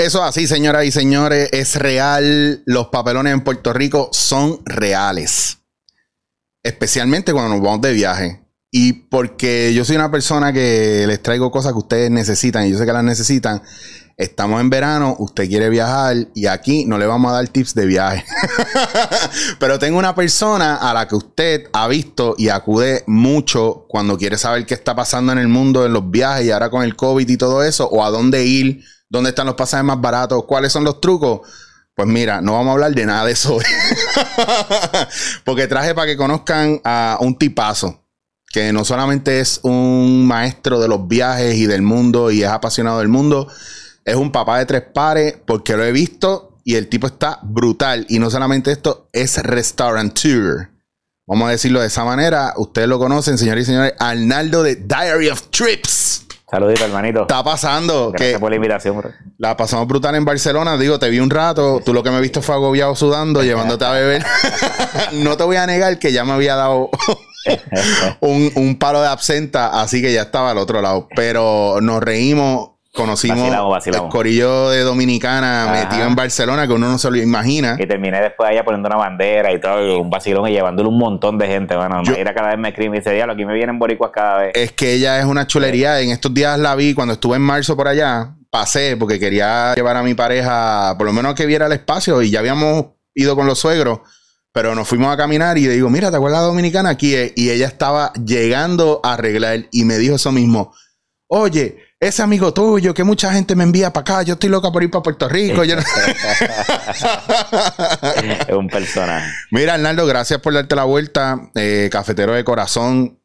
Eso es así, señoras y señores, es real. Los papelones en Puerto Rico son reales. Especialmente cuando nos vamos de viaje. Y porque yo soy una persona que les traigo cosas que ustedes necesitan y yo sé que las necesitan. Estamos en verano, usted quiere viajar y aquí no le vamos a dar tips de viaje. Pero tengo una persona a la que usted ha visto y acude mucho cuando quiere saber qué está pasando en el mundo en los viajes y ahora con el COVID y todo eso, o a dónde ir, dónde están los pasajes más baratos, cuáles son los trucos. Pues mira, no vamos a hablar de nada de eso hoy. Porque traje para que conozcan a un tipazo que no solamente es un maestro de los viajes y del mundo y es apasionado del mundo, es un papá de tres pares porque lo he visto y el tipo está brutal. Y no solamente esto, es restaurateur. Vamos a decirlo de esa manera. Ustedes lo conocen, señores y señores. Arnaldo de Diary of Trips. Saludito, hermanito. Está pasando. Gracias que por la invitación, bro. la pasamos brutal en Barcelona. Digo, te vi un rato. Tú lo que me viste fue agobiado sudando, llevándote a beber. no te voy a negar que ya me había dado un, un palo de absenta, así que ya estaba al otro lado. Pero nos reímos. Conocimos Vacilamos, vacilamos. el corillo de Dominicana Ajá. metido en Barcelona que uno no se lo imagina. Y terminé después allá poniendo una bandera y todo, y un vacilón y llevándole un montón de gente, bueno. Yo- Mayra cada vez me escribe y dice, diablo, aquí me vienen boricuas cada vez. Es que ella es una chulería. En estos días la vi cuando estuve en marzo por allá. Pasé porque quería llevar a mi pareja, por lo menos que viera el espacio. Y ya habíamos ido con los suegros. Pero nos fuimos a caminar y le digo, mira, ¿te acuerdas de Dominicana? Aquí es. Y ella estaba llegando a arreglar y me dijo eso mismo. Oye, ese amigo tuyo que mucha gente me envía para acá, yo estoy loca por ir para Puerto Rico. Yo no- es un personaje. Mira, Arnaldo, gracias por darte la vuelta. Eh, cafetero de corazón.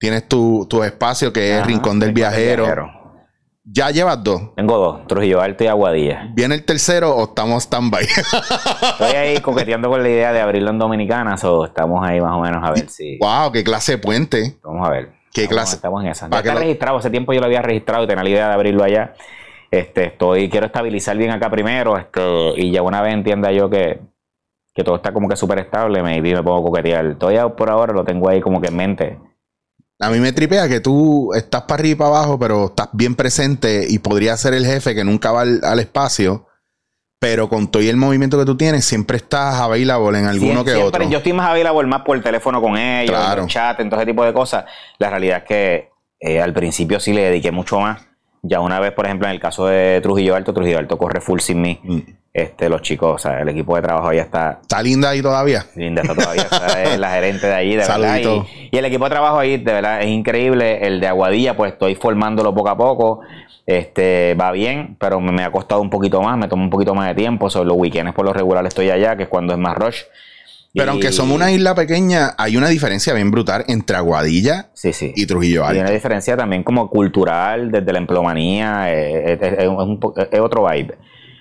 Tienes tu, tu espacio que es Rincón del Viajero. Viajero. Ya llevas dos. Tengo dos, Trujillo Alto y Aguadilla. ¿Viene el tercero o estamos stand-by? Estoy ahí coqueteando con la idea de abrirlo en Dominicana, so estamos ahí más o menos a ver si... wow, qué clase de puente. Vamos a ver. ¿Qué Estamos- clase? Estamos en esa. Ya está registrado. Hace tiempo yo lo había registrado y tenía la idea de abrirlo allá. Este, estoy, quiero estabilizar bien acá primero. Esto, y ya una vez entienda yo que, que todo está como que súper estable, maybe me pongo a coquetear. Todavía por ahora lo tengo ahí como que en mente. A mí me tripea que tú estás para arriba y para abajo, pero estás bien presente y podría ser el jefe que nunca va al, al espacio. Pero con todo y el movimiento que tú tienes, siempre estás available en alguno que siempre- otro. Yo estoy más available más por teléfono con ellos, Claro. en chat, en todo ese tipo de cosas. La realidad es que eh, al principio sí le dediqué mucho más. Ya una vez, por ejemplo, en el caso de Trujillo Alto, Trujillo Alto corre full sin mí. Mm. Este, los chicos, o sea, el equipo de trabajo ya está Está linda ahí todavía. Linda está todavía, o sea, es la gerente de allí, de verdad. Y, y el equipo de trabajo ahí, de verdad, es increíble. El de Aguadilla, pues estoy formándolo poco a poco. Este, va bien, pero me, me ha costado un poquito más, me toma un poquito más de tiempo. Sobre los weekends por lo regular estoy allá, que es cuando es más rush. Pero Y- aunque somos una isla pequeña, hay una diferencia bien brutal entre Aguadilla Sí, sí. y Trujillo Y Alto. una diferencia también como cultural, desde la emplomanía, eh, es, es- es un po- es otro vibe.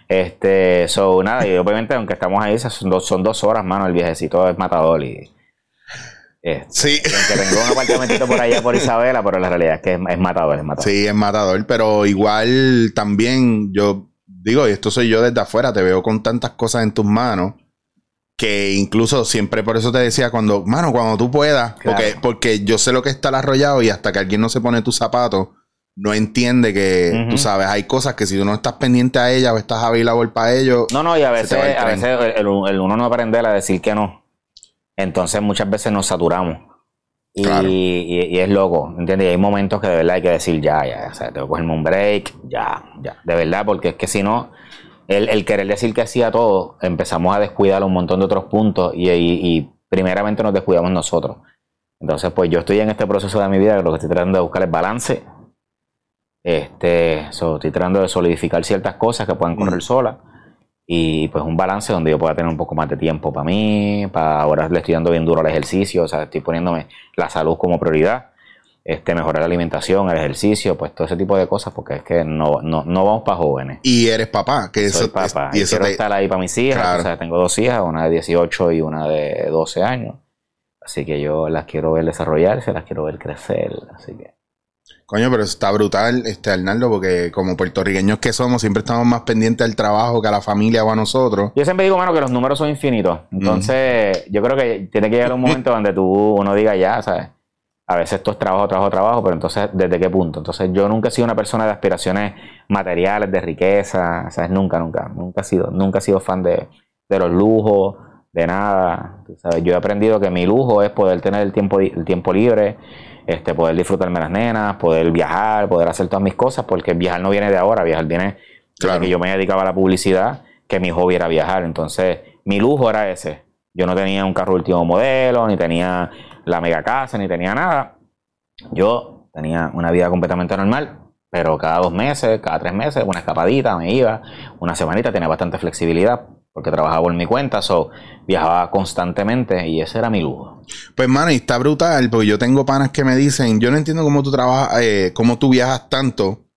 Este, so, nada, y obviamente, aunque estamos ahí, son dos, son dos horas, mano, el viajecito es matador y. eh, Sí. y aunque tengo un apartamentito por allá por Isabela, pero la realidad es que es matador, es matador. Sí, es matador, pero igual también yo digo, y esto soy yo desde afuera, te veo con tantas cosas en tus manos que incluso siempre por eso te decía cuando, mano, cuando tú puedas, Claro. porque, porque yo sé lo que está el arrollado y hasta que alguien no se pone tus zapatos, no entiende que, tú sabes, hay cosas que si tú no estás pendiente a ella o estás available para ello, No, no, y a veces, a veces el, el- el uno no aprende a decir que no. Entonces muchas veces nos saturamos. Y, Claro. y- y es loco, ¿entiendes? Y hay momentos que de verdad hay que decir ya, ya, o sea, tengo que cogerme un break, ya, ya, de verdad, porque es que si no, el, el querer decir que sí a todo, empezamos a descuidar un montón de otros puntos y, y- y primeramente nos descuidamos nosotros. Entonces, pues yo estoy en este proceso de mi vida, que lo que estoy tratando de buscar es balance. Este, so, estoy tratando de solidificar ciertas cosas que puedan correr Mm. solas. Y pues un balance donde yo pueda tener un poco más de tiempo para mí, para ahora le estoy dando bien duro al ejercicio, o sea, estoy poniéndome la salud como prioridad, este, mejorar la alimentación, el ejercicio, pues todo ese tipo de cosas, porque es que no, no, no vamos para jóvenes. y eres papá, que Soy eso, papá y y eso quiero te- estar ahí para mis hijas, Claro. o sea, tengo dos hijas, una de 18 y una de 12 años. Así que yo las quiero ver desarrollarse, las quiero ver crecer, así que Coño, pero está brutal, este Arnaldo, porque como puertorriqueños que somos, siempre estamos más pendientes al trabajo que a la familia o a nosotros. Yo siempre digo, mano, que los números son infinitos. Entonces, yo creo que tiene que llegar un momento donde tú uno diga ya, ¿sabes? A veces esto es trabajo, trabajo, trabajo, pero entonces, ¿desde qué punto? Entonces, yo nunca he sido una persona de aspiraciones materiales, de riqueza, ¿sabes? Nunca, nunca, nunca he sido, nunca he sido fan de, de los lujos, de nada. ¿sabes? Yo he aprendido que mi lujo es poder tener el tiempo, el tiempo libre, este, poder disfrutarme las nenas, poder viajar, poder hacer todas mis cosas, porque viajar no viene de ahora, viajar viene desde que yo me dedicaba a la publicidad, que mi hobby era viajar. Entonces, mi lujo era ese. Yo no tenía un carro último modelo, ni tenía la mega casa, ni tenía nada. Yo tenía una vida completamente normal, pero cada dos meses, cada tres meses, una escapadita, me iba, una semanita, tenía bastante flexibilidad porque trabajaba por mi cuenta, so viajaba constantemente y ese era mi lujo. Pues, mano, y está brutal, porque yo tengo panas que me dicen, yo no entiendo cómo tú trabajas, eh, cómo tú viajas tanto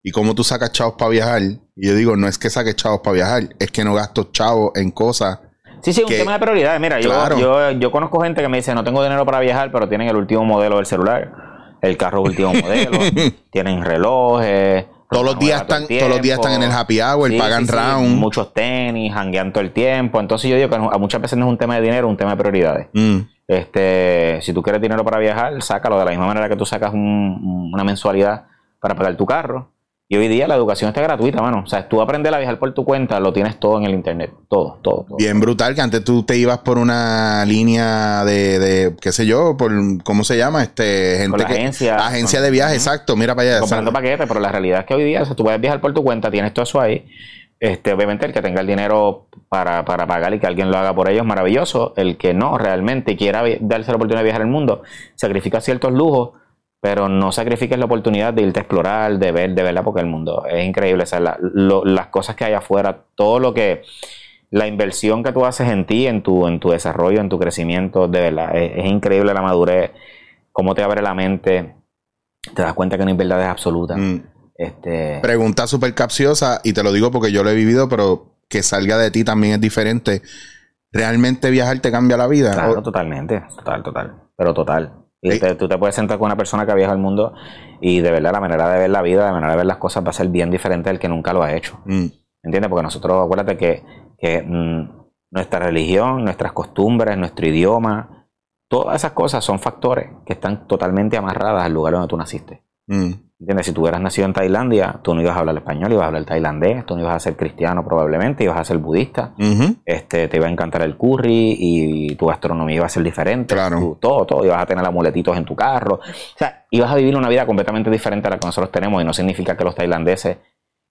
y cómo tú sacas chavos para viajar. Y yo digo, no es que saques chavos para viajar, es que no gasto chavos en cosas. Sí, sí, un tema de prioridades. Mira, yo, yo, yo conozco gente que me dice, no tengo dinero para viajar, pero tienen el último modelo del celular, el carro último modelo, tienen relojes todos los días están, todos los días están en el happy hour, pagan round. Muchos tenis, hangueando todo el tiempo. Entonces yo digo que a muchas veces no es un tema de dinero, es un tema de prioridades. Mm. Este, si tú quieres dinero para viajar, sácalo de la misma manera que tú sacas una mensualidad para pagar tu carro. Y hoy día la educación está gratuita, mano. O sea, tú aprendes a viajar por tu cuenta, lo tienes todo en el internet. Todo, todo. Bien brutal, que antes tú te ibas por una línea de, de qué sé yo, por, ¿cómo se llama? Este, gente agencia. agencia de viaje, exacto. Mira para allá. Comprando paquetes, pero la realidad es que hoy día, o tú puedes viajar por tu cuenta, tienes todo eso ahí. Este, obviamente el que tenga el dinero para, para pagar y que alguien lo haga por ellos, maravilloso. El que no realmente quiera darse la oportunidad de viajar el mundo, sacrifica ciertos lujos pero no sacrifiques la oportunidad de irte a explorar, de ver, de verla, porque el mundo es increíble. O las cosas que hay afuera, todo lo que, la inversión que tú haces en ti, en tu, en tu desarrollo, en tu crecimiento, de verdad, es, increíble la madurez, cómo te abre la mente, te das cuenta que no hay verdades absolutas. Mm. Este... Pregunta súper capciosa, y te lo digo porque yo lo he vivido, pero que salga de ti también es diferente. ¿Realmente viajar te cambia la vida? Claro, totalmente, total, total, pero total. Y tú te puedes sentar con una persona que viaja al mundo y de verdad la manera de ver la vida, la manera de ver las cosas va a ser bien diferente del que nunca lo ha hecho. Mm. ¿Entiendes? Porque nosotros, acuérdate que, que mm, nuestra religión, nuestras costumbres, nuestro idioma, todas esas cosas son factores que están totalmente amarradas al lugar donde tú naciste. Mm. ¿Entiendes? Si tú hubieras nacido en Tailandia, tú no ibas a hablar español, ibas a hablar tailandés, tú no ibas a ser cristiano probablemente, ibas a ser budista, este, te iba a encantar el curry y tu gastronomía iba a ser diferente, claro. todo, todo, ibas a tener amuletitos en tu carro, o sea, ibas a vivir una vida completamente diferente a la que nosotros tenemos y no significa que los tailandeses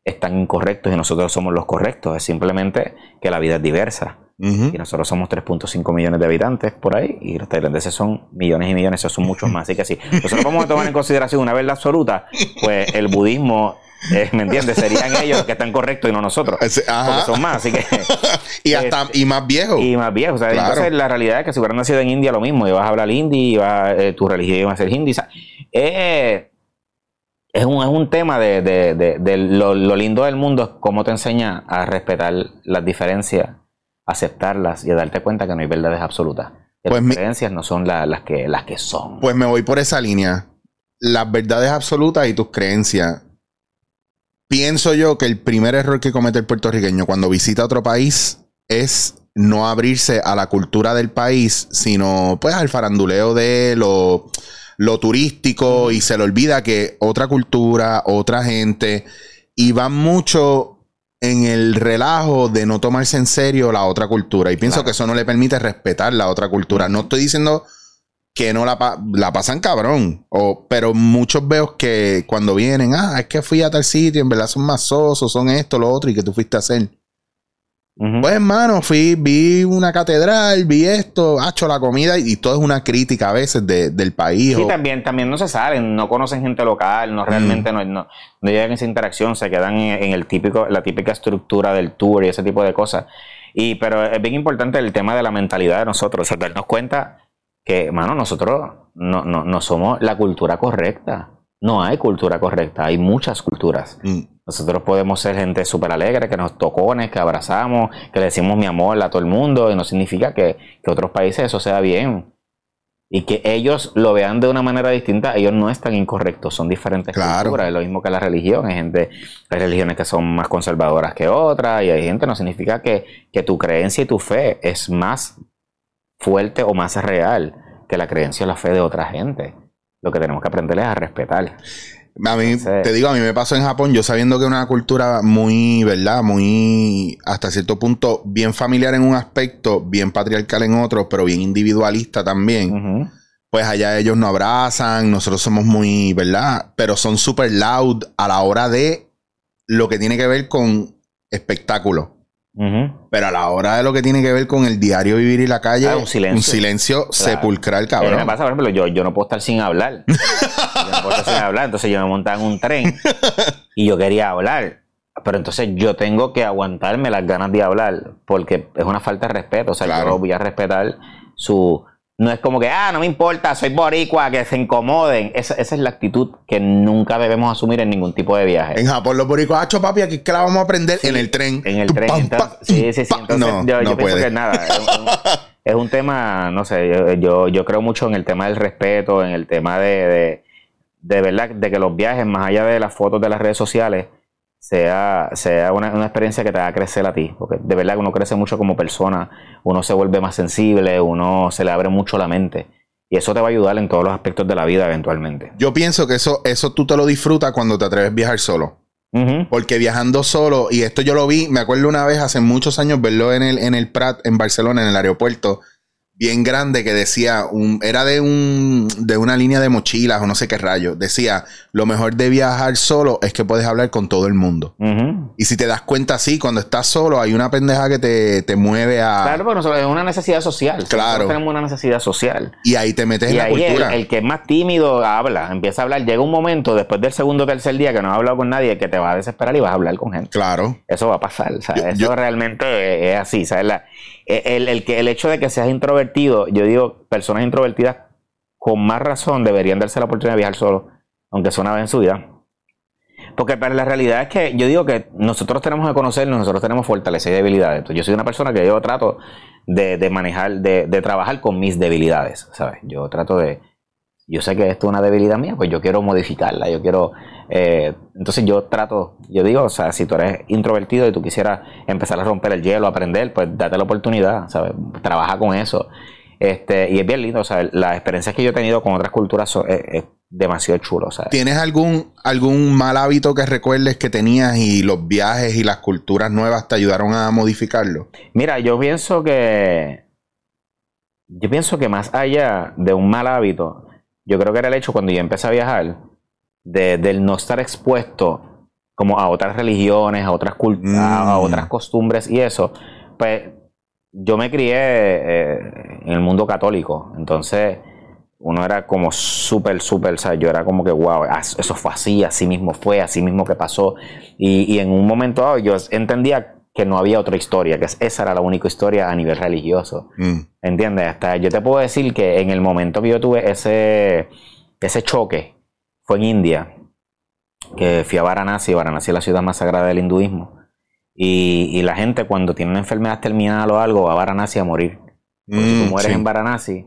están incorrectos y nosotros somos los correctos, es simplemente que la vida es diversa. Y nosotros somos 3.5 millones de habitantes por ahí, y los tailandeses son millones y millones, eso son muchos más. Así que sí, nosotros vamos a tomar en consideración una verdad absoluta, pues el budismo eh, ¿Me entiendes? Serían ellos que están correctos y no nosotros. porque son más, así que. y hasta y más viejos. Y más viejos. O sea, entonces la realidad es que si hubieran nacido en India lo mismo, ibas a hablar hindi, iba, eh, tu religión iba a ser hindi. O sea, eh, es, un, es un tema de, de, de, lo, lo, lindo del mundo, es cómo te enseña a respetar las diferencias aceptarlas y a darte cuenta que no hay verdades absolutas. Que pues las creencias no son las, que, las que son. Pues me voy por esa línea. Las verdades absolutas y tus creencias. Pienso yo que el primer error que comete el puertorriqueño cuando visita otro país es no abrirse a la cultura del país, sino pues al faranduleo de lo, lo turístico y se le olvida que otra cultura, otra gente, y va mucho en el relajo de no tomarse en serio la otra cultura. Y pienso que eso no le permite respetar la otra cultura. No estoy diciendo que no la, la pasan cabrón. O, pero muchos veo que cuando vienen, ah, es que fui a tal sitio, en verdad son más sosos, son esto, lo otro, y que tú fuiste a hacer. Pues hermano, fui, vi una catedral, vi esto, hecho la comida y, todo es una crítica a veces del país. Sí, también, también no se salen, no conocen gente local, no realmente no, no, llegan a esa interacción, se quedan en, el típico, la típica estructura del tour y ese tipo de cosas. Y, pero es bien importante el tema de la mentalidad de nosotros, o sea, darnos cuenta que, hermano, nosotros no, no, no somos la cultura correcta. No hay cultura correcta, hay muchas culturas. Mm. Nosotros podemos ser gente súper alegre, que nos tocones, que abrazamos, que le decimos mi amor a todo el mundo, y no significa que, que otros países eso sea bien. Y que ellos lo vean de una manera distinta, ellos no están incorrectos, son diferentes culturas, es lo mismo que la religión, hay gente, hay religiones que son más conservadoras que otras, y hay gente, no significa que, que tu creencia y tu fe es más fuerte o más real que la creencia o la fe de otra gente. lo que tenemos que aprender es a respetar. A mí, te digo, a mí me pasó en Japón, yo sabiendo que es una cultura muy, ¿verdad? Muy, hasta cierto punto, bien familiar en un aspecto, bien patriarcal en otro, pero bien individualista también. Pues allá ellos no abrazan, nosotros somos muy, ¿verdad? Pero son súper loud a la hora de lo que tiene que ver con espectáculo. Pero a la hora de lo que tiene que ver con el diario vivir y la calle, un silencio, un silencio sepulcral, cabrón. me pasa, por ejemplo, yo, yo no puedo estar sin hablar. yo no puedo estar sin hablar. Entonces yo me montaba en un tren y yo quería hablar. Pero entonces yo tengo que aguantarme las ganas de hablar porque es una falta de respeto. O sea, yo voy a respetar su, no es como que, ah, no me importa, soy boricua, que se incomoden. Esa, es la actitud que nunca debemos asumir en ningún tipo de viaje. En Japón los boricuas, hacho papi, aquí es que la vamos a aprender en el tren. En el tren. sí, sí, sí. Entonces, no, yo, no pienso que nada. Es un, tema, no sé, yo, yo, creo mucho en el tema del respeto, en el tema de, de, de verdad, de que los viajes, más allá de las fotos de las redes sociales, sea, sea una, experiencia que te haga crecer a ti. Porque de verdad que uno crece mucho como persona, uno se vuelve más sensible, uno se le abre mucho la mente. Y eso te va a ayudar en todos los aspectos de la vida eventualmente. Yo pienso que eso, eso tú te lo disfrutas cuando te atreves a viajar solo. Porque viajando solo, y esto yo lo vi, me acuerdo una vez hace muchos años verlo en el, en el Prat, en Barcelona, en el aeropuerto, bien grande que decía, un, era de, un, de una línea de mochilas o no sé qué rayo. Decía, lo mejor de viajar solo es que puedes hablar con todo el mundo. Y si te das cuenta, sí, cuando estás solo hay una pendeja que te, mueve a... Claro, pero es una necesidad social. Claro. tenemos una necesidad social. Y ahí te metes en la cultura. El, el, que es más tímido habla, empieza a hablar. Llega un momento, después del segundo o tercer día que no has hablado con nadie, que te va a desesperar y vas a hablar con gente. Claro. Eso va a pasar. Eso realmente es así. ¿sabes? La, el, el, el hecho de que seas introvertido, yo digo, personas introvertidas con más razón deberían darse la oportunidad de viajar solo, aunque sea una vez en su vida. Porque pero la realidad es que yo digo que nosotros tenemos que conocernos, nosotros tenemos fortalezas y debilidades. yo soy una persona que yo trato de, de manejar, de, de, trabajar con mis debilidades, ¿sabes? Yo trato de, yo sé que esto es una debilidad mía, pues yo quiero modificarla, yo quiero... Eh, entonces yo trato, yo digo, o sea, si tú eres introvertido y tú quisieras empezar a romper el hielo, aprender, pues date la oportunidad, ¿sabes? Trabaja con eso. Este, y es bien lindo, o sea, las experiencias que yo he tenido con otras culturas son, es, demasiado chulo, ¿sabes? ¿Tienes algún, algún mal hábito que recuerdes que tenías y los viajes y las culturas nuevas te ayudaron a modificarlo? Mira, yo pienso que... Yo pienso que más allá de un mal hábito, yo creo que era el hecho cuando yo empecé a viajar, de, del no estar expuesto como a otras religiones, a otras culturas, a mm. otras costumbres y eso, pues yo me crié eh, en el mundo católico, entonces uno era como súper, súper, o sea, yo era como que, wow, eso fue así, así mismo fue, así mismo que pasó, y, y en un momento dado yo entendía que no había otra historia, que esa era la única historia a nivel religioso. Mm. ¿Entiendes? Hasta yo te puedo decir que en el momento que yo tuve ese, ese choque, fue en India, que fui a Varanasi, Varanasi es la ciudad más sagrada del hinduismo, y, la gente cuando tiene una enfermedad terminal o algo va a Varanasi a morir. Porque si tú mm, mueres en Varanasi,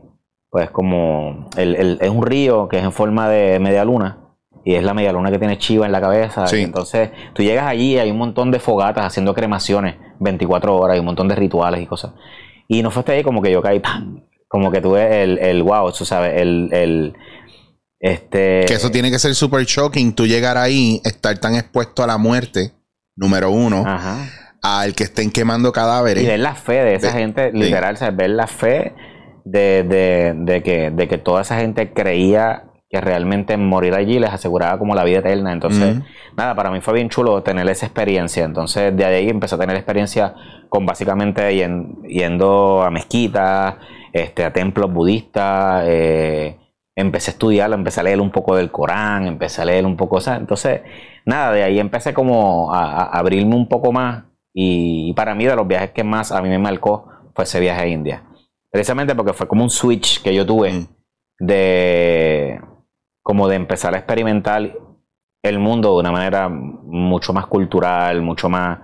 pues como es un río que es en forma de media luna, y es la media luna que tiene chiva en la cabeza. entonces tú llegas allí, hay un montón de fogatas haciendo cremaciones 24 horas, hay un montón de rituales y cosas. Y no fue hasta ahí como que yo caí, ¡pam! como que tuve el, el wow, tú sabes, el, el este... Que eso tiene que ser súper shocking, tú llegar ahí, estar tan expuesto a la muerte, número uno, al que estén quemando cadáveres. Y ver la fe de esa gente, literal, ver la fe de, de, de, que, de que toda esa gente creía que realmente morir allí les aseguraba como la vida eterna. Entonces, nada, para mí fue bien chulo tener esa experiencia. Entonces, de ahí empecé a tener experiencia con básicamente yendo a mezquitas, este, a templos budistas. Eh, empecé a estudiar, empecé a leer un poco del Corán, empecé a leer un poco, o sea, entonces, nada, de ahí empecé como a, abrirme un poco más. Y, para mí, de los viajes que más a mí me marcó fue ese viaje a India. Precisamente porque fue como un switch que yo tuve mm. de como de empezar a experimentar el mundo de una manera mucho más cultural, mucho más...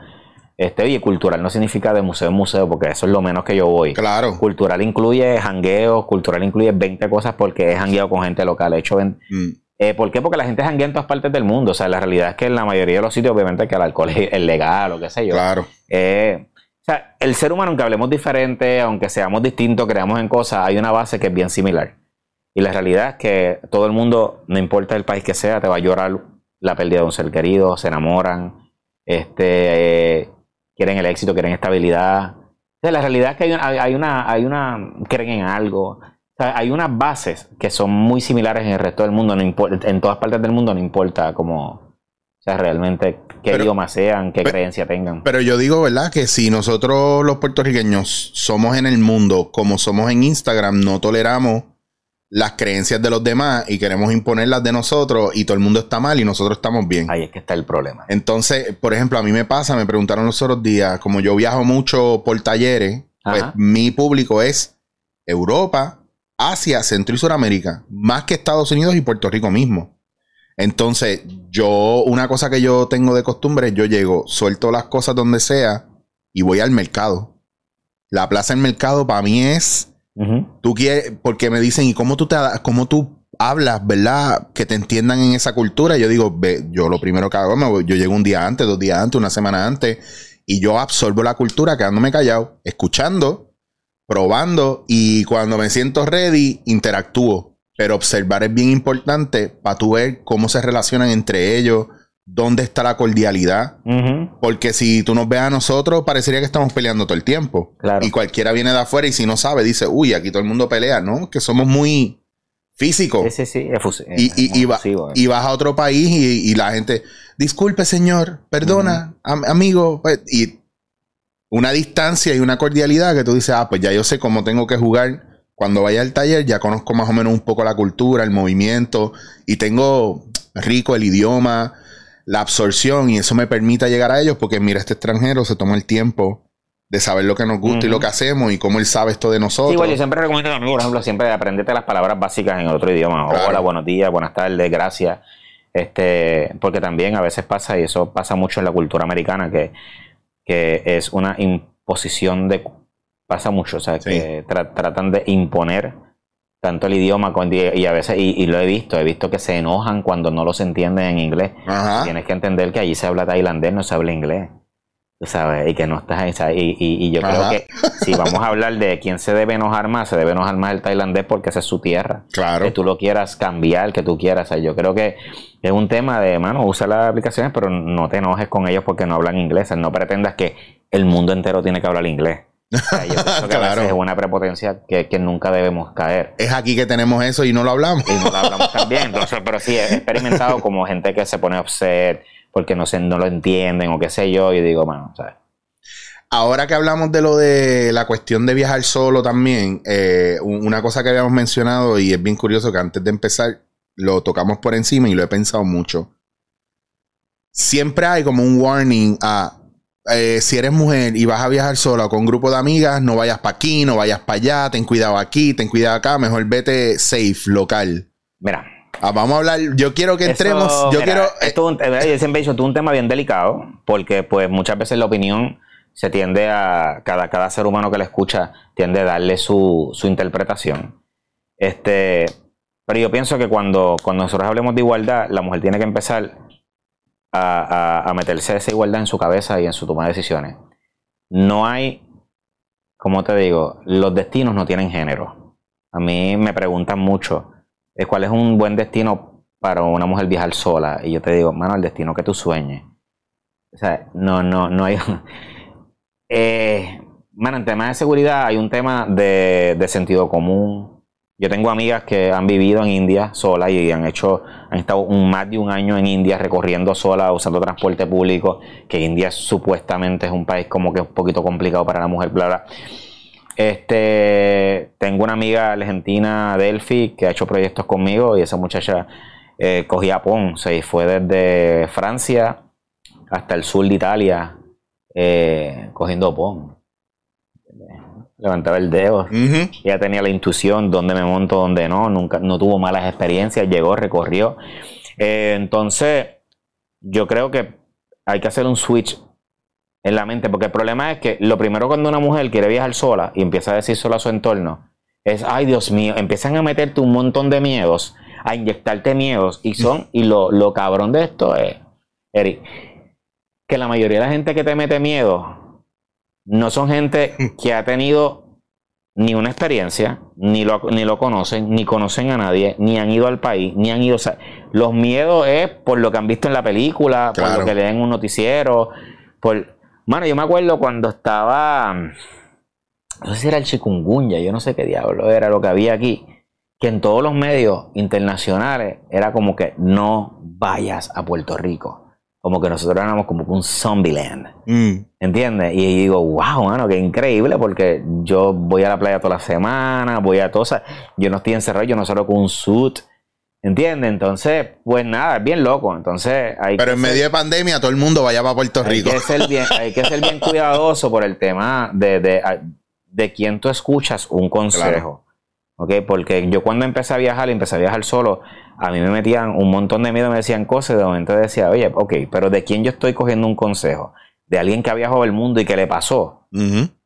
Este, y cultural no significa de museo en museo, porque eso es lo menos que yo voy. Claro. Cultural incluye jangueos, cultural incluye 20 cosas porque he jangueado con gente local. He hecho mm. eh, ¿Por qué? Porque la gente janguea en todas partes del mundo. O sea, la realidad es que en la mayoría de los sitios, obviamente, que el alcohol es legal o qué sé yo. Claro. Eh, o sea, el ser humano, aunque hablemos diferente, aunque seamos distintos, creamos en cosas, hay una base que es bien similar. Y la realidad es que todo el mundo, no importa el país que sea, te va a llorar la pérdida de un ser querido, se enamoran, este, eh, quieren el éxito, quieren estabilidad. la realidad es que hay una, hay una, hay una creen en algo. hay unas bases que son muy similares en el resto del mundo, no importa, en todas partes del mundo, no importa cómo, o sea, realmente qué idioma sean, qué creencia tengan. Pero yo digo, ¿verdad? Que si nosotros los puertorriqueños somos en el mundo como somos en Instagram, no toleramos las creencias de los demás y queremos imponerlas de nosotros y todo el mundo está mal y nosotros estamos bien. Ahí es que está el problema. Entonces, por ejemplo, a mí me pasa, me preguntaron los otros días, como yo viajo mucho por talleres, pues mi público es Europa, Asia, Centro y Suramérica, más que Estados Unidos y Puerto Rico mismo. Entonces, yo, una cosa que yo tengo de costumbre, yo llego, suelto las cosas donde sea y voy al mercado. La plaza del mercado para mí es Tú quieres, porque me dicen, ¿y cómo tú te cómo tú hablas, verdad? Que te entiendan en esa cultura. Yo digo, ve, yo lo primero que hago, yo llego un día antes, dos días antes, una semana antes, y yo absorbo la cultura quedándome callado, escuchando, probando, y cuando me siento ready, interactúo. Pero observar es bien importante para tú ver cómo se relacionan entre ellos, dónde está la cordialidad. Porque si tú nos ves a nosotros, parecería que estamos peleando todo el tiempo. Y cualquiera viene de afuera y si no sabe, dice, uy, aquí todo el mundo pelea, ¿no? Que somos muy físicos. Sí, sí, sí. y, y, vas a otro país y, la gente, disculpe, señor, perdona, amigo. Pues, y una distancia y una cordialidad que tú dices, ah, pues ya yo sé cómo tengo que jugar. Cuando vaya al taller ya conozco más o menos un poco la cultura, el movimiento y tengo rico el idioma, la absorción y eso me permita llegar a ellos porque mira, este extranjero se toma el tiempo de saber lo que nos gusta y lo que hacemos y cómo él sabe esto de nosotros. igual yo siempre recomiendo a mí, por ejemplo, siempre aprenderte las palabras básicas en otro idioma. Hola, buenos días, buenas tardes, gracias. Este, porque también a veces pasa, y eso pasa mucho en la cultura americana, que, que es una imposición de... Pasa mucho, o sea, que tratan de imponer tanto el idioma y a veces, y, lo he visto, he visto que se enojan cuando no los entienden en inglés. Tienes que entender que allí se habla tailandés, no se habla inglés. Tú sabes, y que no estás ahí. Y, y, yo creo que si vamos a hablar de quién se debe enojar más, se debe enojar más el tailandés porque esa es su tierra. Claro. Que tú lo quieras cambiar, que tú quieras. yo creo que es un tema de, mano, usa las aplicaciones, pero no te enojes con ellos porque no hablan inglés. No pretendas que el mundo entero tiene que hablar inglés claro. es una prepotencia que, nunca debemos caer. Es aquí que tenemos eso y no lo hablamos. Y no lo hablamos también. pero sí, he experimentado como gente que se pone upset porque no, se, no lo entienden o qué sé yo. Y digo, bueno, ¿sabes? Ahora que hablamos de lo de la cuestión de viajar solo también, eh, una cosa que habíamos mencionado y es bien curioso que antes de empezar lo tocamos por encima y lo he pensado mucho. Siempre hay como un warning a eh, si eres mujer y vas a viajar sola con un grupo de amigas, no vayas para aquí, no vayas para allá, ten cuidado aquí, ten cuidado acá, mejor vete safe, local. Mira. Ah, vamos a hablar, yo quiero que entremos, yo quiero... Esto eh, siempre he dicho, un tema bien delicado, porque pues muchas veces la opinión se tiende a, cada, cada ser humano que la escucha tiende a darle su, su interpretación. Este, pero yo pienso que cuando, cuando nosotros hablemos de igualdad, la mujer tiene que empezar a, meterse esa igualdad en su cabeza y en su toma de decisiones. No hay, como te digo, los destinos no tienen género. A mí me preguntan mucho eh, cuál es un buen destino para una mujer viajar sola. Y yo te digo, mano, el destino que tú sueñes. O sea, no, no, no hay. eh, en temas de seguridad hay un tema de sentido común, yo tengo amigas que han vivido en India sola y han hecho, han estado un, más de un año en India recorriendo sola, usando transporte público, que India supuestamente es un país como que un poquito complicado para la mujer, bla, bla. Este, tengo una amiga argentina, Delphi, que ha hecho proyectos conmigo y esa muchacha eh, cogía Japón, se fue desde Francia hasta el sur de Italia eh, cogiendo Pon levantaba el dedo. Ya tenía la intuición, dónde me monto, dónde no. Nunca, no tuvo malas experiencias, llegó, recorrió. Eh, entonces, yo creo que hay que hacer un switch en la mente, porque el problema es que lo primero cuando una mujer quiere viajar sola y empieza a decir sola a su entorno, es, ay Dios mío, empiezan a meterte un montón de miedos, a inyectarte miedos, y son, y lo, lo cabrón de esto es, Eric, que la mayoría de la gente que te mete miedo no son gente que ha tenido ni una experiencia, ni lo, ni lo conocen, ni conocen a nadie, ni han ido al país, ni han ido. O sea, los miedos es por lo que han visto en la película, por lo que leen en un noticiero. Por... Mano, yo me acuerdo cuando estaba. No sé si era el chikungunya, yo no sé qué diablo era lo que había aquí. Que en todos los medios internacionales era como que no vayas a Puerto Rico. Como que nosotros éramos como que un zombieland. Mm. ¿Entiendes? Y digo, wow, mano, qué increíble, porque yo voy a la playa toda la semana, voy a todas, yo no estoy encerrado, yo no salgo con un suit, ¿entiendes? Entonces, pues nada, es bien loco. Entonces, hay Pero que en ser- medio de pandemia, todo el mundo vaya para Puerto hay Rico. que ser bien, hay que ser bien cuidadoso por el tema de, de, de quién tú escuchas un consejo. ¿Ok? Porque yo cuando empecé a viajar, y empecé a viajar solo, a mí me metían un montón de miedo, me decían cosas, y de momento decía, oye, ok, pero ¿de quién yo estoy cogiendo un consejo? ¿De alguien que ha viajado el mundo y que le pasó?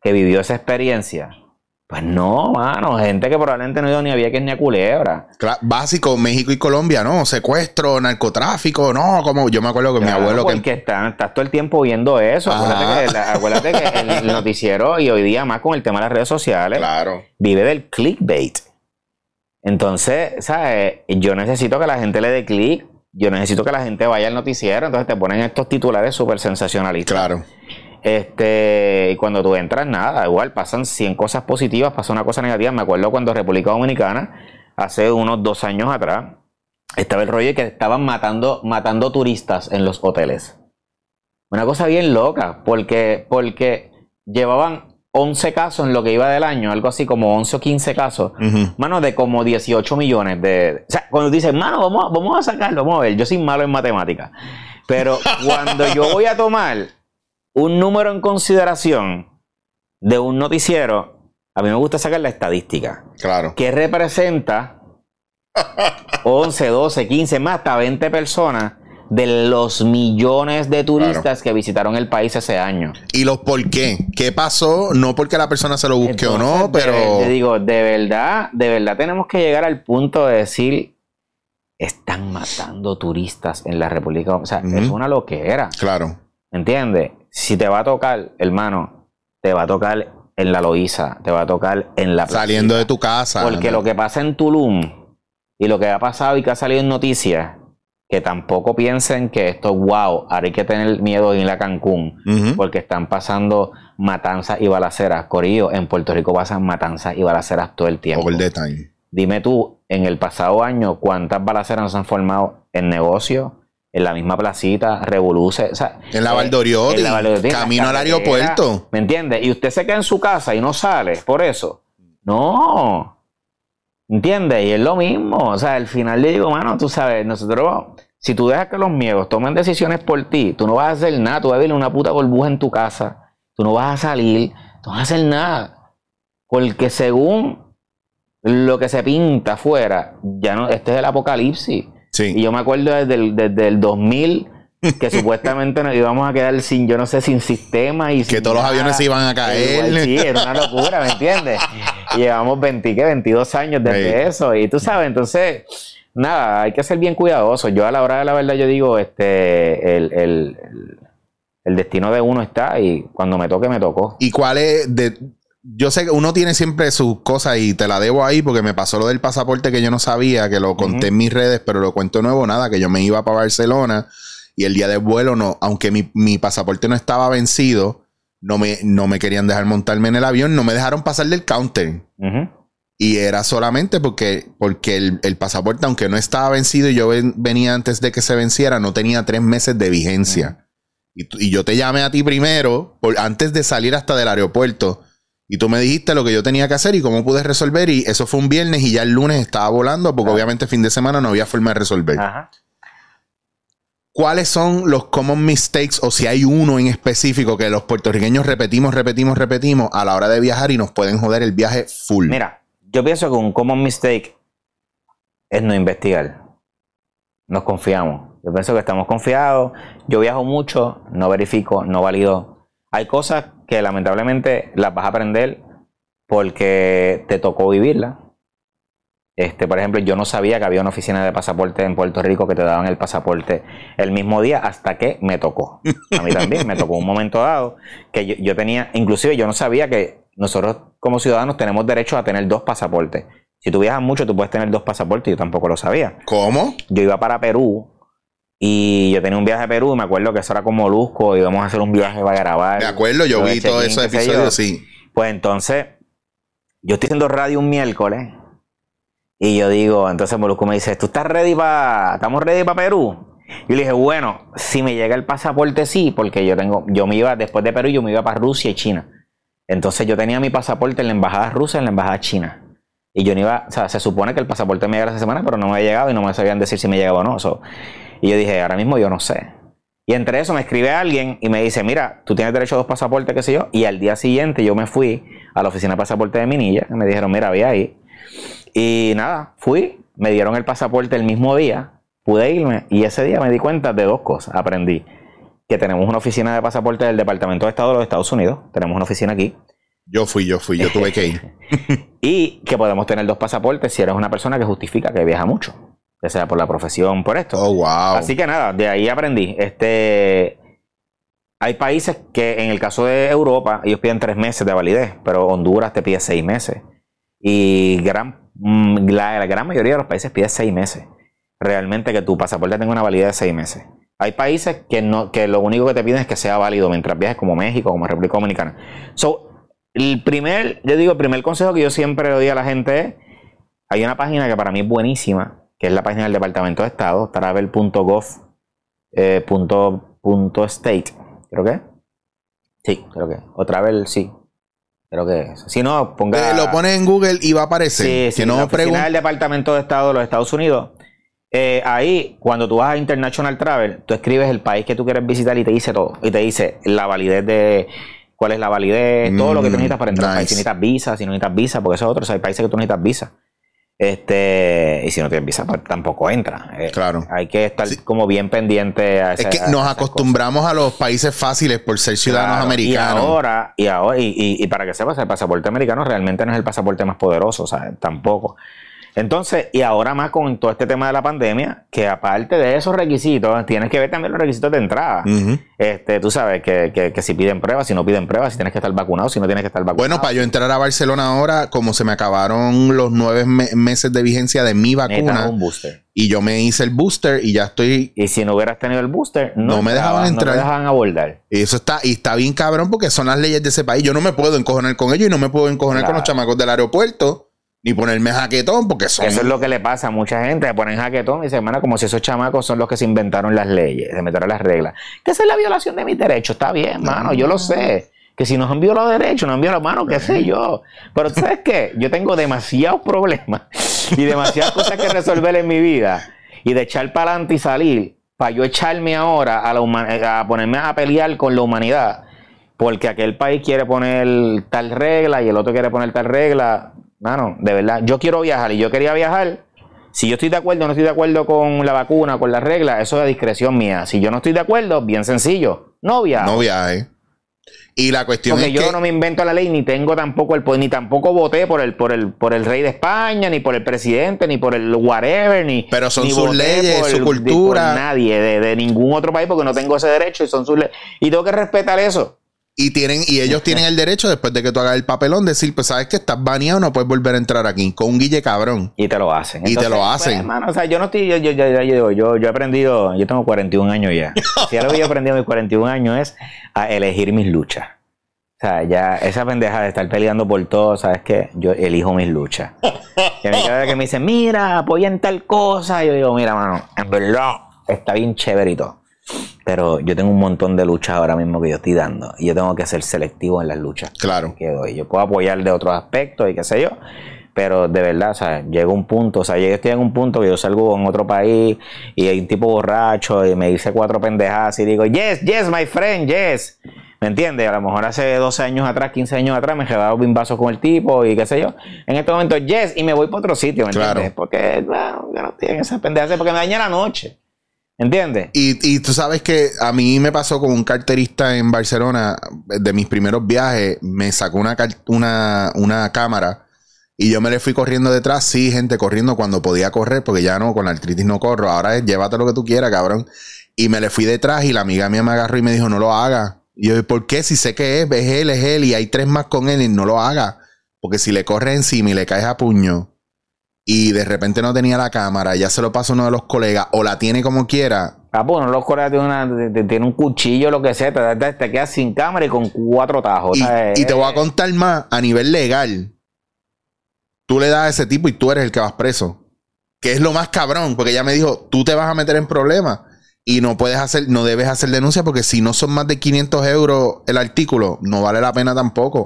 Que vivió esa experiencia. Pues no, mano, gente que probablemente no ha ido ni a Vieques ni a Culebra. Cla- Básico, México y Colombia, ¿no? Secuestro, narcotráfico, no, como yo me acuerdo que mi Claro, abuelo que porque está- estás todo el tiempo viendo eso. Acuérdate que, la- acuérdate que el noticiero y hoy día más con el tema de las redes sociales Claro. vive del clickbait. Entonces, ¿sabes? Yo necesito que la gente le dé click. Yo necesito que la gente vaya al noticiero. Entonces te ponen estos titulares súper sensacionalistas. Claro. Este, y cuando tú entras, nada, igual pasan 100 cosas positivas, pasa una cosa negativa. Me acuerdo cuando República Dominicana, hace unos dos años atrás, estaba el rollo de que estaban matando, matando turistas en los hoteles. Una cosa bien loca, porque, porque llevaban 11 casos en lo que iba del año, algo así como 11 o 15 casos. Ujú. Mano, de como 18 millones de... O sea, cuando dicen, mano, vamos, vamos a sacarlo, vamos a ver, yo soy malo en matemáticas. Pero cuando yo voy a tomar un número en consideración de un noticiero, a mí me gusta sacar la estadística. Claro. Que representa 11, 12, 15, más hasta 20 personas de los millones de turistas que visitaron el país ese año. ¿Y los por qué? ¿Qué pasó? No porque la persona se lo busque o no, pero. te digo, de verdad, de verdad tenemos que llegar al punto de decir, están matando turistas en la República. O sea, Ujú. es una loquera. Claro. ¿Entiendes? Si te va a tocar, hermano, te va a tocar en la Loíza, te va a tocar en la Saliendo de tu casa. Porque ¿no? lo que pasa en Tulum y lo que ha pasado y que ha salido en noticias, que tampoco piensen que esto, wow, ahora hay que tener miedo de ir a Cancún porque están pasando matanzas y balaceras. Corillo, en Puerto Rico pasan matanzas y balaceras todo el tiempo. Over the time. Dime tú, en el pasado año, ¿cuántas balaceras nos han formado en negocios? En la misma placita, Revoluce, o sea, En la Valdoriotti, camino al aeropuerto. ¿Me entiendes? Y usted se queda en su casa y no sale por eso. No. ¿Entiendes? Y es lo mismo. O sea, al final le digo, mano, tú sabes, nosotros, si tú dejas que los miedos tomen decisiones por ti, tú no vas a hacer nada, tú vas a vivir una puta burbuja en tu casa, tú no vas a salir, tú no vas a hacer nada. Porque según lo que se pinta afuera, ya no, este es el apocalipsis. Y Sí. yo me acuerdo desde el, desde el 2000 que supuestamente nos íbamos a quedar sin, yo no sé, sin sistema y Que sin todos los nada. aviones se iban a caer. Igual, sí, era una locura, ¿me entiendes? Y llevamos 20, ¿qué? 22 años desde eso. Y tú sabes, entonces, nada, hay que ser bien cuidadoso. Yo a la hora de la verdad, yo digo, este, el, el, el- el destino de uno está y cuando me toque, me tocó. ¿Y cuál es de yo sé que uno tiene siempre sus cosas y te la debo ahí porque me pasó lo del pasaporte que yo no sabía, que lo conté en mis redes, pero lo cuento nuevo, nada, que yo me iba para Barcelona y el día del vuelo no, aunque mi, mi pasaporte no estaba vencido, no me, no me querían dejar montarme en el avión, no me dejaron pasar del counter. Y era solamente porque, porque el, el pasaporte, aunque no estaba vencido y yo ven- venía antes de que se venciera, no tenía tres meses de vigencia. y, y yo te llamé a ti primero, por, antes de salir hasta del aeropuerto. Y tú me dijiste lo que yo tenía que hacer y cómo pude resolver. Y eso fue un viernes y ya el lunes estaba volando porque Ah. obviamente fin de semana no había forma de resolver. Ajá. ¿Cuáles son los common mistakes o si hay uno en específico que los puertorriqueños repetimos, repetimos, repetimos a la hora de viajar y nos pueden joder el viaje full? Mira, yo pienso que un common mistake es no investigar. Nos confiamos. Yo pienso que estamos confiados. Yo viajo mucho, no verifico, no valido. Hay cosas que lamentablemente las vas a aprender porque te tocó vivirlas. Este, por ejemplo, yo no sabía que había una oficina de pasaporte en Puerto Rico que te daban el pasaporte el mismo día hasta que me tocó. A mí también me tocó un momento dado que yo, yo tenía, inclusive yo no sabía que nosotros como ciudadanos tenemos derecho a tener dos pasaportes. Si tú viajas mucho, tú puedes tener dos pasaportes. Yo tampoco lo sabía. ¿Cómo? Yo iba para Perú y yo tenía un viaje a Perú y me acuerdo que eso era como Molusco, íbamos a hacer un viaje para grabar. De acuerdo, yo vi todos esos episodios, sí. Pues entonces, yo estoy haciendo radio un miércoles y yo digo, entonces Molusco me dice, ¿tú estás ready para, estamos ready para Perú? Y le dije, bueno, si me llega el pasaporte sí, porque yo tengo, yo me iba, después de Perú, yo me iba para Rusia y China. Entonces yo tenía mi pasaporte en la embajada rusa y en la embajada china. Y yo no iba, o sea, se supone que el pasaporte me llegara esa semana, pero no me había llegado y no me sabían decir si me llegaba o no. So, y yo dije, ahora mismo yo no sé. Y entre eso me escribe alguien y me dice, mira, tú tienes derecho a dos pasaportes, qué sé yo. Y al día siguiente yo me fui a la oficina de pasaporte de Minilla. y Me dijeron, mira, ve ahí. Y nada, fui, me dieron el pasaporte el mismo día, pude irme. Y ese día me di cuenta de dos cosas. Aprendí que tenemos una oficina de pasaporte del Departamento de Estado de los Estados Unidos. Tenemos una oficina aquí. Yo fui, yo fui, yo tuve que ir. Y que podemos tener dos pasaportes si eres una persona que justifica que viaja mucho. Ya sea por la profesión, por esto. Oh, wow. Así que nada, de ahí aprendí. Este, hay países que en el caso de Europa, ellos piden tres meses de validez, pero Honduras te pide seis meses. Y gran, mm, la, la gran mayoría de los países pide seis meses. Realmente que tu pasaporte tenga una validez de seis meses. Hay países que no, que lo único que te piden es que sea válido mientras viajes, como México, como República Dominicana. So, el primer, yo digo, el primer consejo que yo siempre le doy a la gente es, hay una página que para mí es buenísima, que es la página del Departamento de Estado, travel.gov eh, punto, punto state, creo que. Sí, creo que. O travel, sí. Creo que es. Si no, ponga. Eh, lo pones en Google y va a aparecer. Sí, sí, que no la oficina del Departamento de Estado de los Estados Unidos. Eh, ahí, cuando tú vas a International Travel, tú escribes el país que tú quieres visitar y te dice todo. Y te dice la validez de cuál es la validez, todo lo que tú Mm, necesitas para entrar al país. Si necesitas visa, si no necesitas visa, porque eso es otro. O sea, hay países que tú necesitas visa. Este, y si no tienes visa, pues tampoco entra. Eh, Claro. Hay que estar Sí. como bien pendiente a Es esa- que a nos acostumbramos a los países fáciles por ser ciudadanos Claro, americanos. Y ahora, y ahora, y, y- y para que sepas, el pasaporte americano realmente no es el pasaporte más poderoso, o sea, tampoco. Entonces, y ahora más con todo este tema de la pandemia, que aparte de esos requisitos, tienes que ver también los requisitos de entrada. Este, tú sabes que, que- que si piden pruebas, si no piden pruebas, si tienes que estar vacunado, si no tienes que estar vacunado. Bueno, para yo entrar a Barcelona ahora, como se me acabaron los nueve me- meses de vigencia de mi vacuna, un booster. y yo me hice el booster y ya estoy. Y si no hubieras tenido el booster, no, No me dejaban entrar. No te dejaban abordar. Y eso está, y está bien cabrón porque son las leyes de ese país. Yo no me puedo encojonar con ellos y no me puedo encojonar con los chamacos del aeropuerto, ni ponerme jaquetón porque son. Eso es lo que le pasa a mucha gente, se ponen jaquetón y dicen, hermano, como si esos chamacos son los que se inventaron las leyes, se metieron las reglas. Que esa es la violación de mis derechos, está bien, mano, yo lo sé. Que si nos han violado derechos, nos han violado, mano, qué sé yo. Pero ¿tú ¿sabes qué? Yo tengo demasiados problemas y demasiadas cosas que resolver en mi vida. Y de echar para adelante y salir, para yo echarme ahora a, la a ponerme a pelear con la humanidad, porque aquel país quiere poner tal regla y el otro quiere poner tal regla. Mano, de verdad, yo quiero viajar y yo quería viajar. Si yo estoy de acuerdo o no estoy de acuerdo con la vacuna, con la regla, eso es a discreción mía. Si yo no estoy de acuerdo, bien sencillo, no viajo. No viaje. Y la cuestión Porque es yo que. no me invento la ley, ni tengo tampoco el ni tampoco voté por el, por el, por el rey de España, ni por el presidente, ni por el whatever, ni. Pero son ni sus leyes, por su cultura. por nadie, de, de ningún otro país, porque no tengo ese derecho y son sus leyes. Y tengo que respetar eso. Y tienen, y ellos tienen el derecho, después de que tú hagas el papelón, decir, pues sabes que estás baneado, no puedes volver a entrar aquí. Con un guille cabrón. Y te lo hacen. Y te lo pues, hacen. hermano, o sea, yo no estoy, yo, yo, yo, yo, yo, yo- yo he aprendido, yo tengo 41 años ya. Si algo que yo he aprendido a mis 41 años es a elegir mis luchas. O sea, ya esa pendeja de estar peleando por todo, ¿sabes qué? Yo elijo mis luchas. Y a mí cada vez que me dicen, mira, apoyan tal cosa, yo digo, mira, mano, en verdad está bien todo. Pero yo tengo un montón de luchas ahora mismo que yo estoy dando. Y yo tengo que ser selectivo en las luchas Claro. que doy. Yo puedo apoyar de otros aspectos y qué sé yo, pero de verdad, o sea, llega un punto, o sea, yo estoy en un punto que yo salgo en otro país y hay un tipo borracho y me dice cuatro pendejadas y digo, yes, yes, my friend, yes. ¿Me entiendes? A lo mejor hace 12 años atrás, 15 años atrás me llevaba bimbazos con el tipo y qué sé yo. En este momento, yes, y me voy para otro sitio, ¿me Claro. entiendes? Porque, bueno, yo no estoy en esas pendejadas porque me daña la noche. ¿Entiendes? Y, y tú sabes que a mí me pasó con un carterista en Barcelona, de mis primeros viajes, me sacó una, una, una cámara y yo me le fui corriendo detrás, sí, gente corriendo cuando podía correr, porque ya no, con la artritis no corro, ahora es llévate lo que tú quieras, cabrón. Y me le fui detrás y la amiga mía me agarró y me dijo, no lo hagas. Y yo, ¿por qué? Si sé que es, es él, es él, y hay tres más con él, y no lo haga. Porque si le corres encima y le caes a puño, y de repente no tenía la cámara, ya se lo pasa uno de los colegas, o la tiene como quiera. Ah, pues no los colegas tiene, una, tiene un cuchillo, lo que sea, te, te, te, quedas sin cámara y con cuatro tajos. Y te voy a eh, contar más, a nivel legal, tú le das a ese tipo y tú eres el que vas preso. Que es lo más cabrón, porque ella me dijo, tú te vas a meter en problemas y no puedes hacer, no debes hacer denuncia porque si no son más de 500 euros el artículo, no vale la pena tampoco.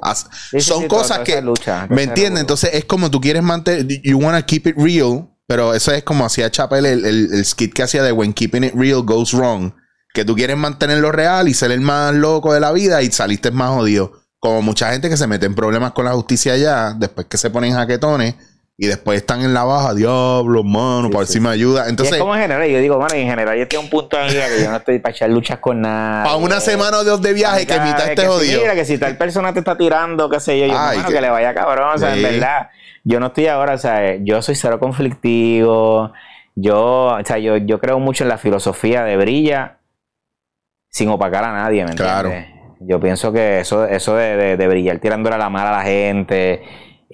Sí, son sí, cosas que, lucha, ¿me entiendes? Entonces es como tú quieres mantener, you wanna keep it real, pero eso es como hacía Chappelle el, el, el skit que hacía de When Keeping It Real Goes Wrong, que tú quieres mantenerlo real y ser el más loco de la vida y saliste más jodido. Como mucha gente que se mete en problemas con la justicia allá, después que se ponen jaquetones y después están en la baja, diablo, mano, para ver si me ayuda. y Entonces, es como en general, yo digo, mano, en general yo tengo un punto de vida que yo no estoy para echar luchas con nada. para una semana o dos de viaje que mitad esté si- jodido. Mira, que si tal persona te está tirando, qué sé yo, yo Ay, mano, que- que, le vaya cabrón, o sea, Sí. en verdad. Yo no estoy ahora, o sea, yo soy cero conflictivo. Yo, o sea, yo, yo creo mucho en la filosofía de brilla sin opacar a nadie, ¿me entiendes? Claro. Yo pienso que eso, eso de, de, de brillar tirándole a la mala a la gente.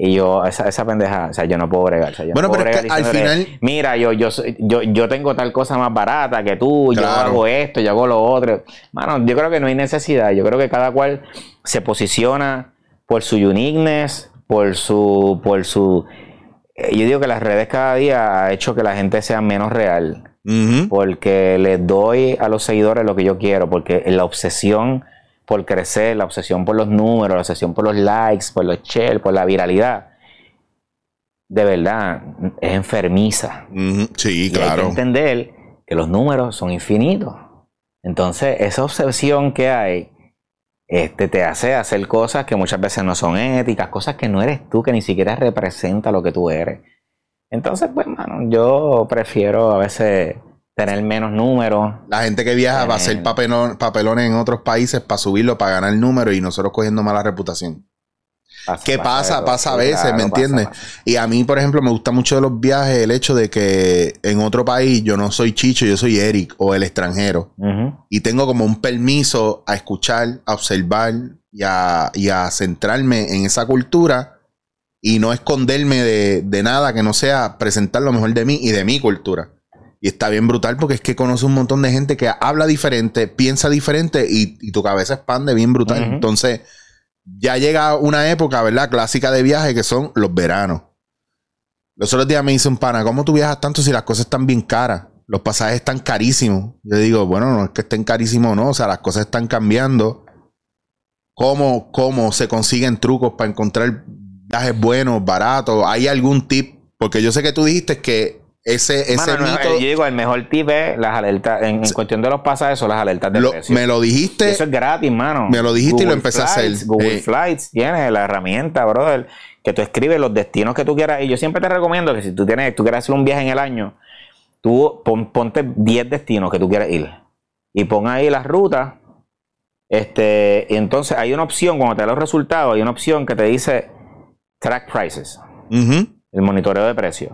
Y yo, esa, esa pendeja, o sea, yo no puedo bregar. o sea, yo Bueno, no puedo pero es que al final- Mira, yo, yo, yo, yo tengo tal cosa más barata que tú, yo hago esto, yo hago lo otro. Mano, yo creo que no hay necesidad. Yo creo que cada cual se posiciona por su uniqueness, por su, por su. eh, Yo digo que las redes cada día ha hecho que la gente sea menos real. Porque les doy a los seguidores lo que yo quiero. Porque la obsesión por crecer, la obsesión por los números, la obsesión por los likes, por los shares, por la viralidad, de verdad, es enfermiza. Sí, Y hay que claro. entender que los números son infinitos. Entonces, esa obsesión que hay este, te hace hacer cosas que muchas veces no son éticas, cosas que no eres tú, que ni siquiera representa lo que tú eres. Entonces, pues, mano, yo prefiero a veces tener menos números. La gente que viaja va a hacer Eh. papelón- papelones en otros países para subirlo, para ganar el número y nosotros cogiendo mala reputación. Pasa- ¿Qué pasa? Pasa a veces, Claro, ¿me entiendes? pasa. Y a mí, por ejemplo, me gusta mucho de los viajes el hecho de que en otro país yo no soy Chicho, yo soy Eric o el extranjero. Y tengo como un permiso a escuchar, a observar y a, y a centrarme en esa cultura y no esconderme de, de nada que no sea presentar lo mejor de mí y de mi cultura. Y está bien brutal porque es que conoce un montón de gente que habla diferente, piensa diferente y, y tu cabeza expande bien brutal. Entonces, ya llega una época, ¿verdad? Clásica de viaje que son los veranos. Los otros días me dice un pana, ¿cómo tú viajas tanto si las cosas están bien caras? Los pasajes están carísimos. Yo digo, bueno, no es que estén carísimos o no, o sea, las cosas están cambiando. ¿Cómo, cómo se consiguen trucos para encontrar viajes buenos, baratos? ¿Hay algún tip? Porque yo sé que tú dijiste que ese, ese Mano, mito yo digo, el mejor tip es las alertas. En, en cuestión de los pasajes, son las alertas de lo- precio. me lo dijiste. Eso es gratis, mano. me lo dijiste y lo empecé a hacer. Google Eh. Flights tiene la herramienta, brother, que tú escribes los destinos que tú quieras. Y yo siempre te recomiendo que si tú tienes, tú quieres hacer un viaje en el año, tú pon- ponte 10 destinos que tú quieres ir. Y pon ahí las rutas. Este, y entonces hay una opción, cuando te da los resultados, hay una opción que te dice track prices el monitoreo de precios.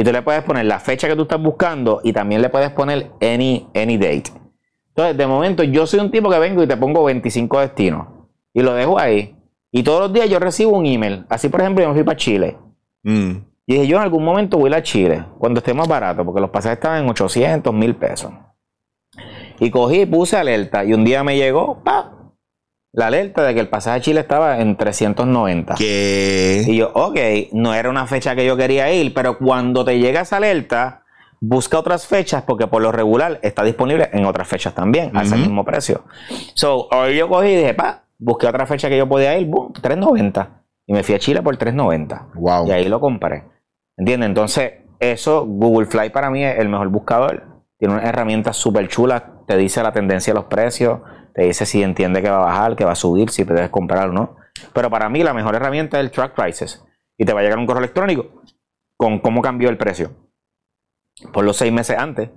Y tú le puedes poner la fecha que tú estás buscando y también le puedes poner any, any date. Entonces, de momento, yo soy un tipo que vengo y te pongo 25 destinos y lo dejo ahí. Y todos los días yo recibo un email. Así, por ejemplo, yo me fui para Chile. Mm. Y dije, yo en algún momento voy a ir a Chile, cuando esté más barato, porque los pasajes estaban en 800, 1000 pesos. Y cogí y puse alerta. Y un día me llegó, ¡pa! La alerta de que el pasaje a Chile estaba en 390. Que Y yo, ok, no era una fecha que yo quería ir, pero cuando te llega esa alerta, busca otras fechas porque por lo regular está disponible en otras fechas también, a ese mismo precio. So, hoy yo cogí y dije, pa, busqué otra fecha que yo podía ir, boom, 3.90. Y me fui a Chile por 3.90. wow. Y ahí lo compré. ¿Entiendes? Entonces, eso, Google Fly para mí es el mejor buscador. Tiene unas herramientas súper chulas, te dice la tendencia de los precios, te dice si entiende que va a bajar, que va a subir, si te debes comprar o no. Pero para mí la mejor herramienta es el Track Prices. Y te va a llegar un correo electrónico con cómo cambió el precio. Por los seis meses antes.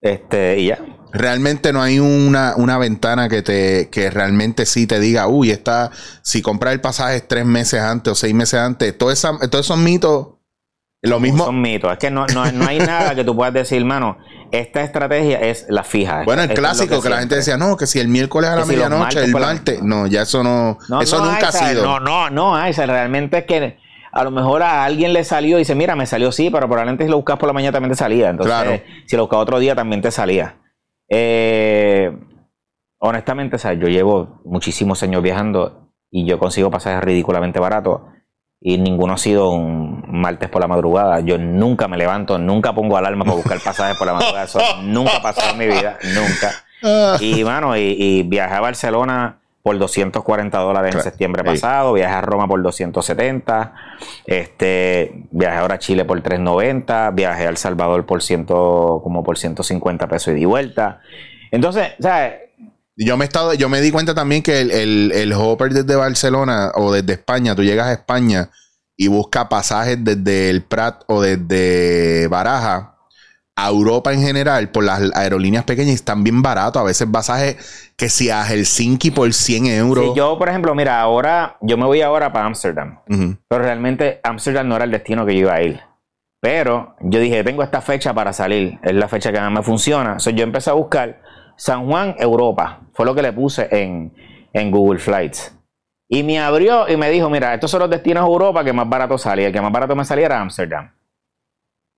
Este, y ya. Realmente no hay una, una ventana que te que realmente sí te diga, uy, está, si compras el pasaje tres meses antes o seis meses antes, todo todos esos mitos Lo mismo. Son mitos. Es que no, no, no hay nada que tú puedas decir, mano, esta estrategia es la fija. Bueno, el Esto clásico que, la gente decía, no, que si el miércoles a la si medianoche, el la- martes. No, ya eso no. No, eso nunca ha sido. No, no, no realmente es que a lo mejor a alguien le salió y dice, mira, me salió sí, pero probablemente si lo buscas por la mañana también te salía. Entonces, Claro. si lo buscas otro día también te salía. Eh, honestamente, o sea, yo llevo muchísimos años viajando y yo consigo pasajes ridículamente baratos y ninguno ha sido un martes por la madrugada. Yo nunca me levanto, nunca pongo alarma para buscar pasajes por la madrugada. Eso nunca ha pasado en mi vida, nunca. Y, mano, y, y viajé a Barcelona por 240 dólares en septiembre pasado, viajé a Roma por 270, este, viajé ahora a Chile por 390, viajé a El Salvador por ciento, como por 150 pesos y vuelta. Entonces, ¿sabes? Yo me he estado, yo me di cuenta también que el, el, el hopper desde Barcelona o desde España, tú llegas a España y buscas pasajes desde el Prat o desde Baraja a Europa en general por las aerolíneas pequeñas y están bien baratos. A veces pasajes que si a Helsinki por 100 euros. Si yo, por ejemplo, mira, ahora, yo me voy ahora para Ámsterdam. Pero realmente Amsterdam no era el destino que yo iba a ir. Pero yo dije, tengo esta fecha para salir. Es la fecha que más me funciona. So, yo empecé a buscar San Juan, Europa. Fue lo que le puse en, en Google Flights. Y me abrió y me dijo, mira, estos son los destinos a Europa que más barato salía. El que más barato me salía era Amsterdam.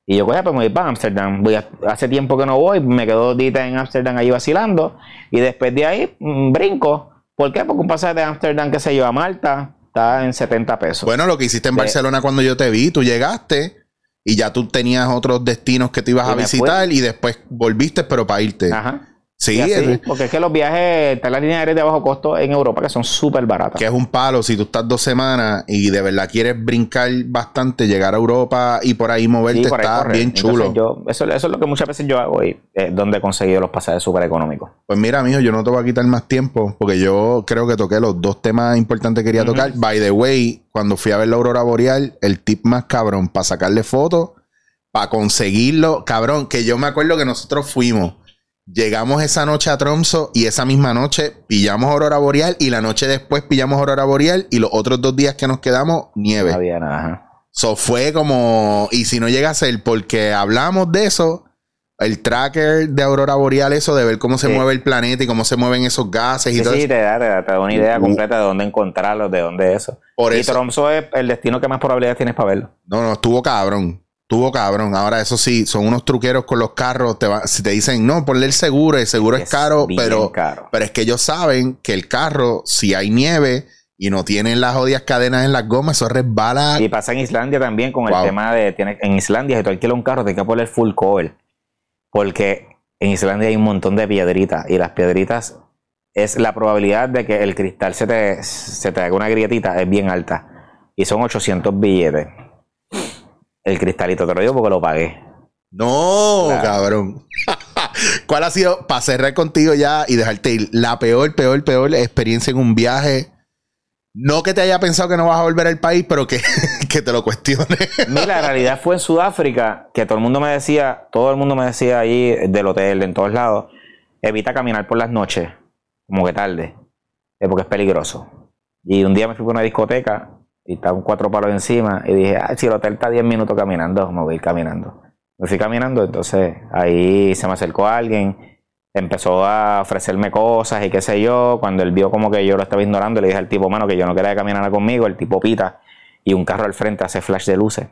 Y yo, pues, pues me voy para. Voy a- hace tiempo que no voy. Me quedo dos días en Amsterdam ahí vacilando. Y después de ahí, mm, brinco. ¿Por qué? Porque un pasaje de Amsterdam, qué sé yo, a Malta, está en 70 pesos. Bueno, lo que hiciste en De- Barcelona cuando yo te vi, tú llegaste y ya tú tenías otros destinos que te ibas a visitar y después volviste, pero para irte. Ajá. Sí, así, porque es que los viajes, están las líneas aéreas de bajo costo en Europa que son súper baratas. que es un palo si tú estás dos semanas y de verdad quieres brincar bastante, llegar a Europa y por ahí moverte, Sí, por ahí está bien chulo. yo- eso, eso es lo que muchas veces yo hago y es donde he conseguido los pasajes súper económicos. Pues mira, mijo, yo no te voy a quitar más tiempo porque yo creo que toqué los dos temas importantes que quería tocar. By the way, cuando fui a ver la aurora boreal, el tip más cabrón para sacarle fotos, para conseguirlo, cabrón, que yo me acuerdo que nosotros fuimos. Llegamos esa noche a Tromso y esa misma noche pillamos aurora boreal y la noche después pillamos aurora boreal y los otros dos días que nos quedamos nieve. No había nada. So fue como, y si no llega a ser porque hablamos de eso, el tracker de Aurora Boreal, eso de ver cómo se Sí. mueve el planeta y cómo se mueven esos gases y Sí, todo sí, eso. te da, te da, te da una idea Uh. completa de dónde encontrarlos, de dónde eso. Por y eso. Tromso es el destino que más probabilidades tienes para verlo. No, no, estuvo cabrón. Estuvo cabrón. Ahora, eso sí, son unos truqueros con los carros. Te va- si te dicen, no, ponle el seguro, el seguro es, Es caro, pero, caro. pero es que ellos saben que el carro, si hay nieve y no tienen las jodidas cadenas en las gomas, eso resbala. Y pasa en Islandia también con Wow. el tema de. Tiene, en Islandia, si tú alquilas un carro, tienes que poner full cover. Porque en Islandia hay un montón de piedritas. Y las piedritas es la probabilidad de que el cristal se te, se te haga una grietita, es bien alta. Y son 800 billetes. El cristalito, te lo digo porque lo pagué. No, Claro. cabrón. ¿Cuál ha sido, para cerrar contigo ya y dejarte ir, la peor, peor, peor experiencia en un viaje? No que te haya pensado que no vas a volver al país, pero que, que te lo cuestione. Mira, la realidad fue en Sudáfrica que todo el mundo me decía, todo el mundo me decía ahí del hotel, en todos lados, evita caminar por las noches, como que tarde, eh, porque es peligroso. Y un día me fui por una discoteca y estaban cuatro palos encima y dije, ah, si el hotel está 10 minutos caminando, me voy a ir caminando. Me fui caminando, entonces ahí se me acercó alguien, empezó a ofrecerme cosas y qué sé yo. Cuando él vio como que yo lo estaba ignorando, le dije al tipo, mano, que yo no quería que caminara conmigo, el tipo pita y un carro al frente hace flash de luces.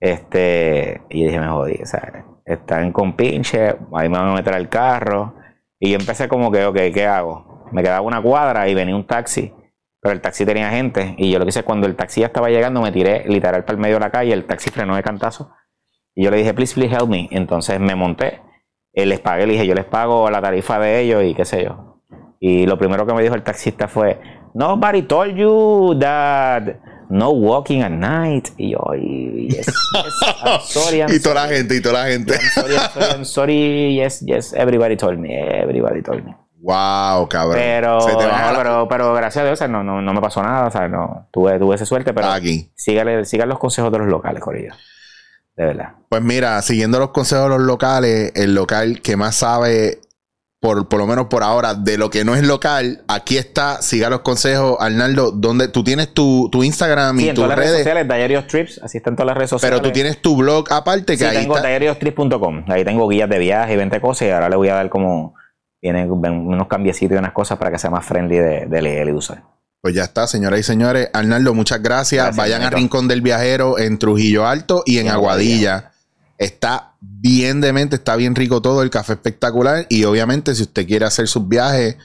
Este, y dije, me jodí, o sea, están con pinche, ahí me van a meter al carro. Y yo empecé como que, ok, ¿qué hago? Me quedaba una cuadra y venía un taxi, pero el taxi tenía gente. Y yo lo que hice cuando el taxi ya estaba llegando, me tiré literal para el medio de la calle, el taxi frenó de cantazo. Y yo le dije, please, please help me. Entonces me monté, eh, les pagué, le dije, yo les pago la tarifa de ellos y qué sé yo. Y lo primero que me dijo el taxista fue, nobody told you that no walking at night. Y yo, yes, yes, I'm sorry, I'm y toda la gente, y toda la gente. I'm sorry, I'm sorry, I'm sorry, yes, yes, everybody told me, everybody told me. Wow, cabrón. Pero, Se te bajó nada, la- pero, pero gracias a Dios, o sea, no, no, no me pasó nada, o sea, no, tuve, tuve esa suerte, pero Aquí. sígale, sigan los consejos de los locales, Corillo. De verdad. Pues mira, siguiendo los consejos de los locales, el local que más sabe por, por lo menos por ahora, de lo que no es local, aquí está, siga los consejos, Arnaldo, donde tú tienes tu, tu Instagram Sí, y en tus todas las redes redes, sociales, Diary of Trips, así está en todas las redes sociales. pero tú tienes tu blog aparte que Sí, ahí tengo está. diaryostrips.com. Ahí tengo guías de viaje y 20 cosas y ahora le voy a dar como vienen unos cambiecitos y unas cosas para que sea más friendly de, de leer y usar. Pues ya está, señoras y señores. Arnaldo, muchas gracias. Gracias, Vayan a Neto. Rincón del Viajero en Trujillo Alto y en Y en Aguadilla. Está bien demente, está bien rico todo, el café espectacular. Y obviamente, si usted quiere hacer sus viajes,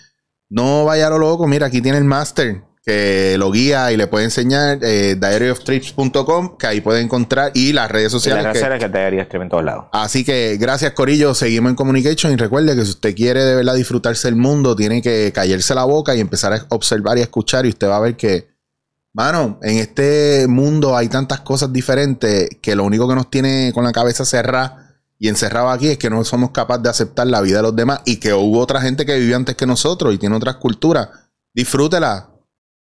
no vaya a lo loco. Mira, aquí tiene el máster que lo guía y le puede enseñar eh, diaryoftrips.com, que ahí puede encontrar, y las redes Y las sociales. redes que- que en todos lados. Así que gracias Corillo, seguimos en Communication y recuerde que si usted quiere de verdad disfrutarse el mundo, tiene que callarse la boca y empezar a observar y a escuchar y usted va a ver que, mano, en este mundo hay tantas cosas diferentes que lo único que nos tiene con la cabeza cerrada y encerrado aquí es que no somos capaces de aceptar la vida de los demás y que hubo otra gente que vivió antes que nosotros y tiene otras culturas. Disfrútela,